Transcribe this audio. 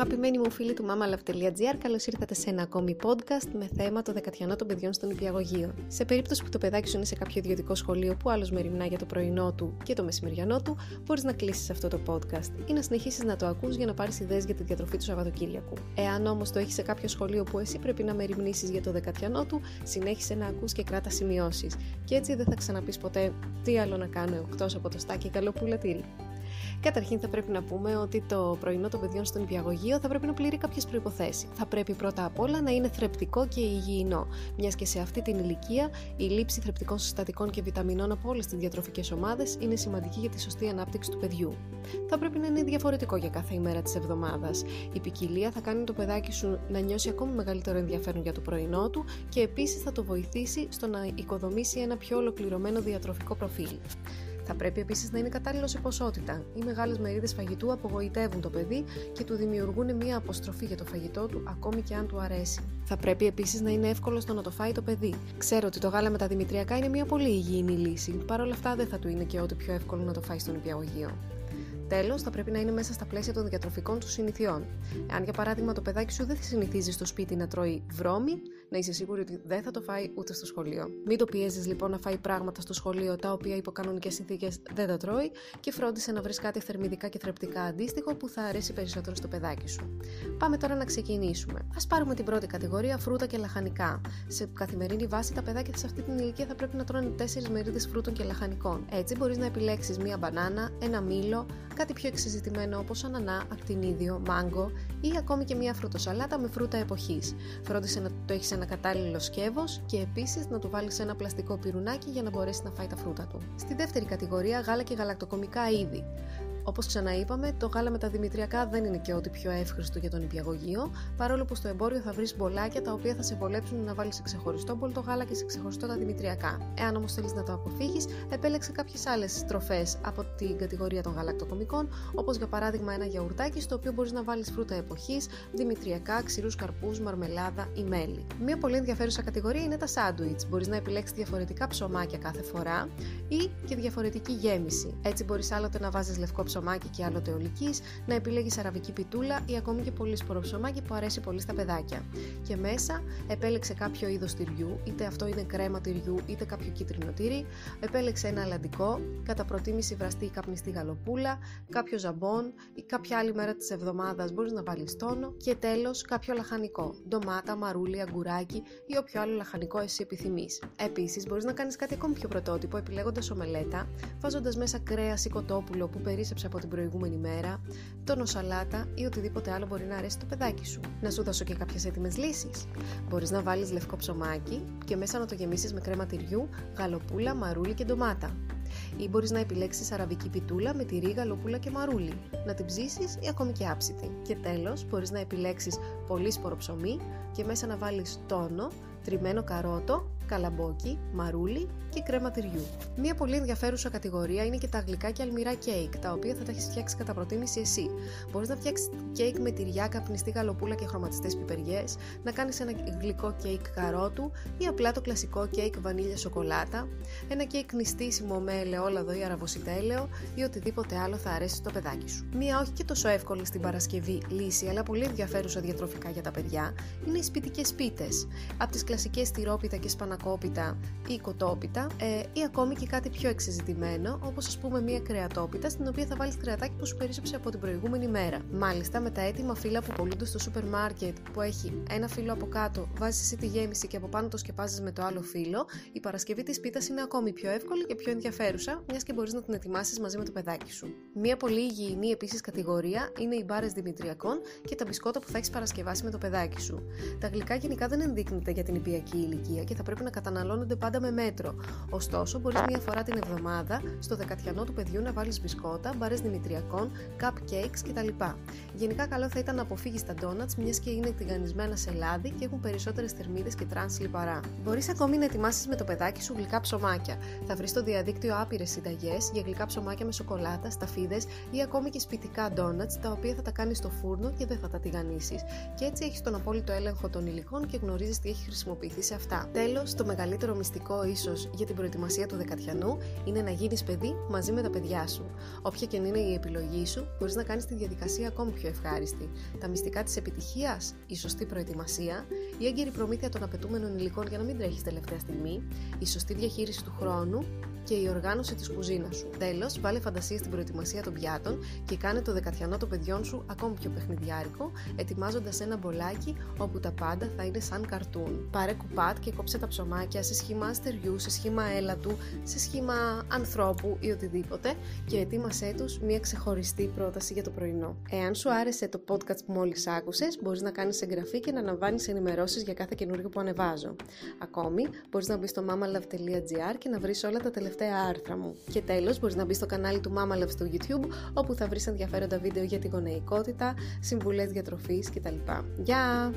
Αγαπημένοι μου φίλοι του mamalav.gr, καλώς ήρθατε σε ένα ακόμη podcast με θέμα το δεκατιανό των παιδιών στον υπηαγωγείο. Σε περίπτωση που το παιδάκι σου είναι σε κάποιο ιδιωτικό σχολείο που άλλος μεριμνά για το πρωινό του και το μεσημεριανό του, μπορείς να κλείσεις αυτό το podcast ή να συνεχίσεις να το ακούς για να πάρεις ιδέες για τη διατροφή του Σαββατοκύριακου. Εάν όμως το έχεις σε κάποιο σχολείο που εσύ πρέπει να μεριμνήσεις για το δεκατιανό του, συνέχισε να ακούς και κράτα σημειώσεις. Και έτσι δεν θα ξαναπείς ποτέ τι άλλο να κάνω εκτός από το στάκι καλό πουλατήρι. Καταρχήν θα πρέπει να πούμε ότι το πρωινό των παιδιών στον υπηαγωγείο θα πρέπει να πληρεί κάποιες προποθέσει. Θα πρέπει πρώτα απ' όλα να είναι θρεπτικό και υγιεινό, μιας και σε αυτή την ηλικία η λήψη θρεπτικών συστατικών και βιταμινών από όλες τις διατροφικές ομάδες είναι σημαντική για τη σωστή ανάπτυξη του παιδιού. Θα πρέπει να είναι διαφορετικό για κάθε ημέρα της εβδομάδας. Η ποικιλία θα κάνει το παιδάκι σου να νιώσει ακόμη μεγαλύτερο ενδιαφέρον για το πρωινό του και επίσης θα το βοηθήσει στο να οικοδομήσει ένα πιο ολοκληρωμένο διατροφικό προφίλ. Θα πρέπει επίσης να είναι κατάλληλος σε ποσότητα. Οι μεγάλες μερίδες φαγητού απογοητεύουν το παιδί και του δημιουργούν μια αποστροφή για το φαγητό του, ακόμη και αν του αρέσει. Θα πρέπει επίσης να είναι εύκολο στο να το φάει το παιδί. Ξέρω ότι το γάλα με τα δημητριακά είναι μια πολύ υγιεινή λύση. Παρ' όλα αυτά δεν θα του είναι και ό,τι πιο εύκολο να το φάει στον υπηαγωγείο. Τέλος, θα πρέπει να είναι μέσα στα πλαίσια των διατροφικών του συνηθιών. Αν για παράδειγμα το παιδάκι σου δεν συνηθίζει στο σπίτι να τρώει βρώμη, να είσαι σίγουρη ότι δεν θα το φάει ούτε στο σχολείο. Μην το πιέζεις λοιπόν να φάει πράγματα στο σχολείο τα οποία υπό κανονικές συνθήκες δεν τα τρώει και φρόντισε να βρεις κάτι θερμιδικά και θρεπτικά αντίστοιχο που θα αρέσει περισσότερο στο παιδάκι σου. Πάμε τώρα να ξεκινήσουμε. Α πάρουμε την πρώτη κατηγορία φρούτα και λαχανικά. Σε καθημερινή βάση τα παιδάκια σε αυτή την ηλικία θα πρέπει να τρώνε 4 μερίδες φρούτων και λαχανικών. Έτσι μπορείς να επιλέξεις μία μπανάνα, ένα μήλο, κάτι πιο εξεζητημένο όπως ανανά, ακτινίδιο, μάγκο ή ακόμη και μία φρουτοσαλάτα με φρούτα εποχής. Φρόντισε να το έχεις ένα κατάλληλο σκεύος και επίσης να του βάλεις ένα πλαστικό πυρουνάκι για να μπορέσει να φάει τα φρούτα του. Στη δεύτερη κατηγορία γάλα και γαλακτοκομικά είδη. Όπως ξαναείπαμε, το γάλα με τα δημητριακά δεν είναι και ό,τι πιο εύχριστο για τον υπηαγωγείο, παρόλο που στο εμπόριο θα βρεις μπολάκια τα οποία θα σε βολέψουν να βάλεις σε ξεχωριστό μπολ το γάλα και σε ξεχωριστό τα δημητριακά. Εάν όμως θέλεις να το αποφύγεις, επέλεξε κάποιες άλλες τροφέ από την κατηγορία των γαλακτοκομικών, όπως για παράδειγμα ένα γιαουρτάκι στο οποίο μπορείς να βάλεις φρούτα εποχής, δημητριακά, ξηρούς καρπούς, μαρμελάδα ή μέλι. Μία πολύ ενδιαφέρουσα κατηγορία είναι τα σάντουιτς. Μπορείς να επιλέξεις διαφορετικά ψωμάκια κάθε φορά ή και διαφορετική γέμιση. Έτσι μπορείς άλλοτε να βάζεις λευκό ψωμάκι ψωμάκι και άλλο τεολική, να επιλέγεις αραβική πιτούλα ή ακόμη και πολύ σπορό ψωμάκι που αρέσει πολύ στα παιδάκια. Και μέσα επέλεξε κάποιο είδος τυριού, είτε αυτό είναι κρέμα τυριού είτε κάποιο κίτρινο τύρι, επέλεξε ένα αλαντικό, κατά προτίμηση βραστή ή καπνιστή γαλοπούλα, κάποιο ζαμπόν ή κάποια άλλη μέρα της εβδομάδας μπορείς να βάλεις τόνο και τέλος κάποιο λαχανικό, ντομάτα, μαρούλι, αγκουράκι ή όποιο άλλο λαχανικό εσύ επιθυμείς. Επίσης μπορείς να κάνεις κάτι ακόμη πιο πρωτότυπο επιλέγοντας ομελέτα, βάζοντας μέσα κρέας ή κοτόπουλο που περίσεψε από την προηγούμενη μέρα, τόνο σαλάτα ή οτιδήποτε άλλο μπορεί να αρέσει το παιδάκι σου. Να σου δώσω και κάποιες έτοιμες λύσεις. Μπορείς να βάλεις λευκό ψωμάκι και μέσα να το γεμίσεις με κρέμα τυριού, γαλοπούλα, μαρούλι και ντομάτα. Ή μπορείς να επιλέξεις αραβική πιτούλα με τυρί, γαλοπούλα και μαρούλι, να την ψήσεις ή ακόμη και άψητη. Και τέλος, μπορείς να επιλέξεις πολύ σπόρο ψωμί και μέσα να βάλεις τόνο, τριμμένο καρότο, καλαμπόκι, μαρούλι και κρέμα τυριού. Μία πολύ ενδιαφέρουσα κατηγορία είναι και τα γλυκά και αλμυρά κέικ, τα οποία θα τα έχεις φτιάξει κατά προτίμηση εσύ. Μπορείς να φτιάξεις κέικ με τυριά, καπνιστή γαλοπούλα και χρωματιστές πιπεριές, να κάνεις ένα γλυκό κέικ καρότου ή απλά το κλασικό κέικ βανίλια σοκολάτα, ένα κέικ νηστίσιμο με ελαιόλαδο ή αραβοσιτέλαιο ή οτιδήποτε άλλο θα αρέσει στο παιδάκι σου. Μία όχι και τόσο εύκολη στην Παρασκευή λύση, αλλά πολύ ενδιαφέρουσα διατροφικά για τα παιδιά, είναι οι σπιτικές πίτες. Από τις κλασικές τυρόπιτα και σπανακόπιτα ή κοτόπιτα ε, ή ακόμη και κάτι πιο εξεζητημένο, όπως ας πούμε μία κρεατόπιτα στην οποία θα βάλεις κρεατάκι που σου περίσσεψε από την προηγούμενη μέρα. Μάλιστα, με τα έτοιμα φύλλα που πωλούνται στο σούπερ μάρκετ που έχει ένα φύλλο από κάτω, βάζεις εσύ τη γέμιση και από πάνω το σκεπάζεις με το άλλο φύλλο, η Παρασκευή της πίτας είναι ακόμη πιο εύκολη και πιο ενδιαφέρουσα, μιας και μπορείς να την ετοιμάσεις μαζί με το παιδάκι σου. Μία πολύ υγιεινή επίσης κατηγορία είναι οι μπάρες δημητριακών και τα μπισκότα που θα έχεις παρασκευάσει με το παιδάκι σου. Τα γλυκά γενικά δεν ενδείκνυται για την νηπιακή ηλικία και θα πρέπει να καταναλώνονται πάντα με μέτρο. Ωστόσο, μπορείς μία φορά την εβδομάδα στο δεκατιανό του παιδιού να βάλεις μπισκότα, μπαρές δημητριακών, cupcakes κτλ. Γενικά, καλό θα ήταν να αποφύγεις τα donuts, μιας και είναι τηγανισμένα σε λάδι και έχουν περισσότερες θερμίδες και τρανς λιπαρά. Μπορείς ακόμη να ετοιμάσεις με το παιδάκι σου γλυκά ψωμάκια. Θα βρεις στο διαδίκτυο άπειρες συνταγές για γλυκά ψωμάκια με σοκολάτα, σταφίδες ή ακόμη και σπιτικά donuts, τα οποία θα τα κάνεις στο φούρνο και δεν θα τα τηγανίσεις. Και έτσι έχεις τον απόλυτο έλεγχο των υλικών και γνωρίζεις τι έχει χρησιμοποιηθεί σε αυτά. Τέλος, το μεγαλύτερο μυστικό ίσως για την προετοιμασία του δεκατιανού είναι να γίνεις παιδί μαζί με τα παιδιά σου. Όποια και αν είναι η επιλογή σου, μπορείς να κάνεις τη διαδικασία ακόμη πιο ευχάριστη. Τα μυστικά της επιτυχίας, η σωστή προετοιμασία, η έγκαιρη προμήθεια των απαιτούμενων υλικών για να μην τρέχεις τελευταία στιγμή, η σωστή διαχείριση του χρόνου και η οργάνωση της κουζίνας σου. Τέλος, βάλε φαντασία στην προετοιμασία των πιάτων και κάνε το δεκατιανό των παιδιών σου ακόμη πιο παιχνιδιάρικο, ετοιμάζοντας ένα μπολάκι όπου τα πάντα θα είναι σαν καρτούν. Πάρε κουπάτ και κόψε τα ψωμάκια σε σχήμα αστεριού, σε σχήμα έλατου, σε σχήμα ανθρώπου ή οτιδήποτε και ετοίμασέ τους μια ξεχωριστή πρόταση για το πρωινό. Εάν σου άρεσε το podcast που μόλις άκουσες, μπορείς να κάνεις εγγραφή και να αναβάνεις ενημερώσεις για κάθε καινούργιο που ανεβάζω. Ακόμη, μπορείς να μπεις στο mamalove.gr και να βρεις όλα τα τελευταία τελευταία άρθρα μου. Και τέλος, μπορείς να μπεις στο κανάλι του Mama Love στο YouTube, όπου θα βρεις ενδιαφέροντα βίντεο για τη γονεϊκότητα, συμβουλές διατροφή κτλ. Γεια!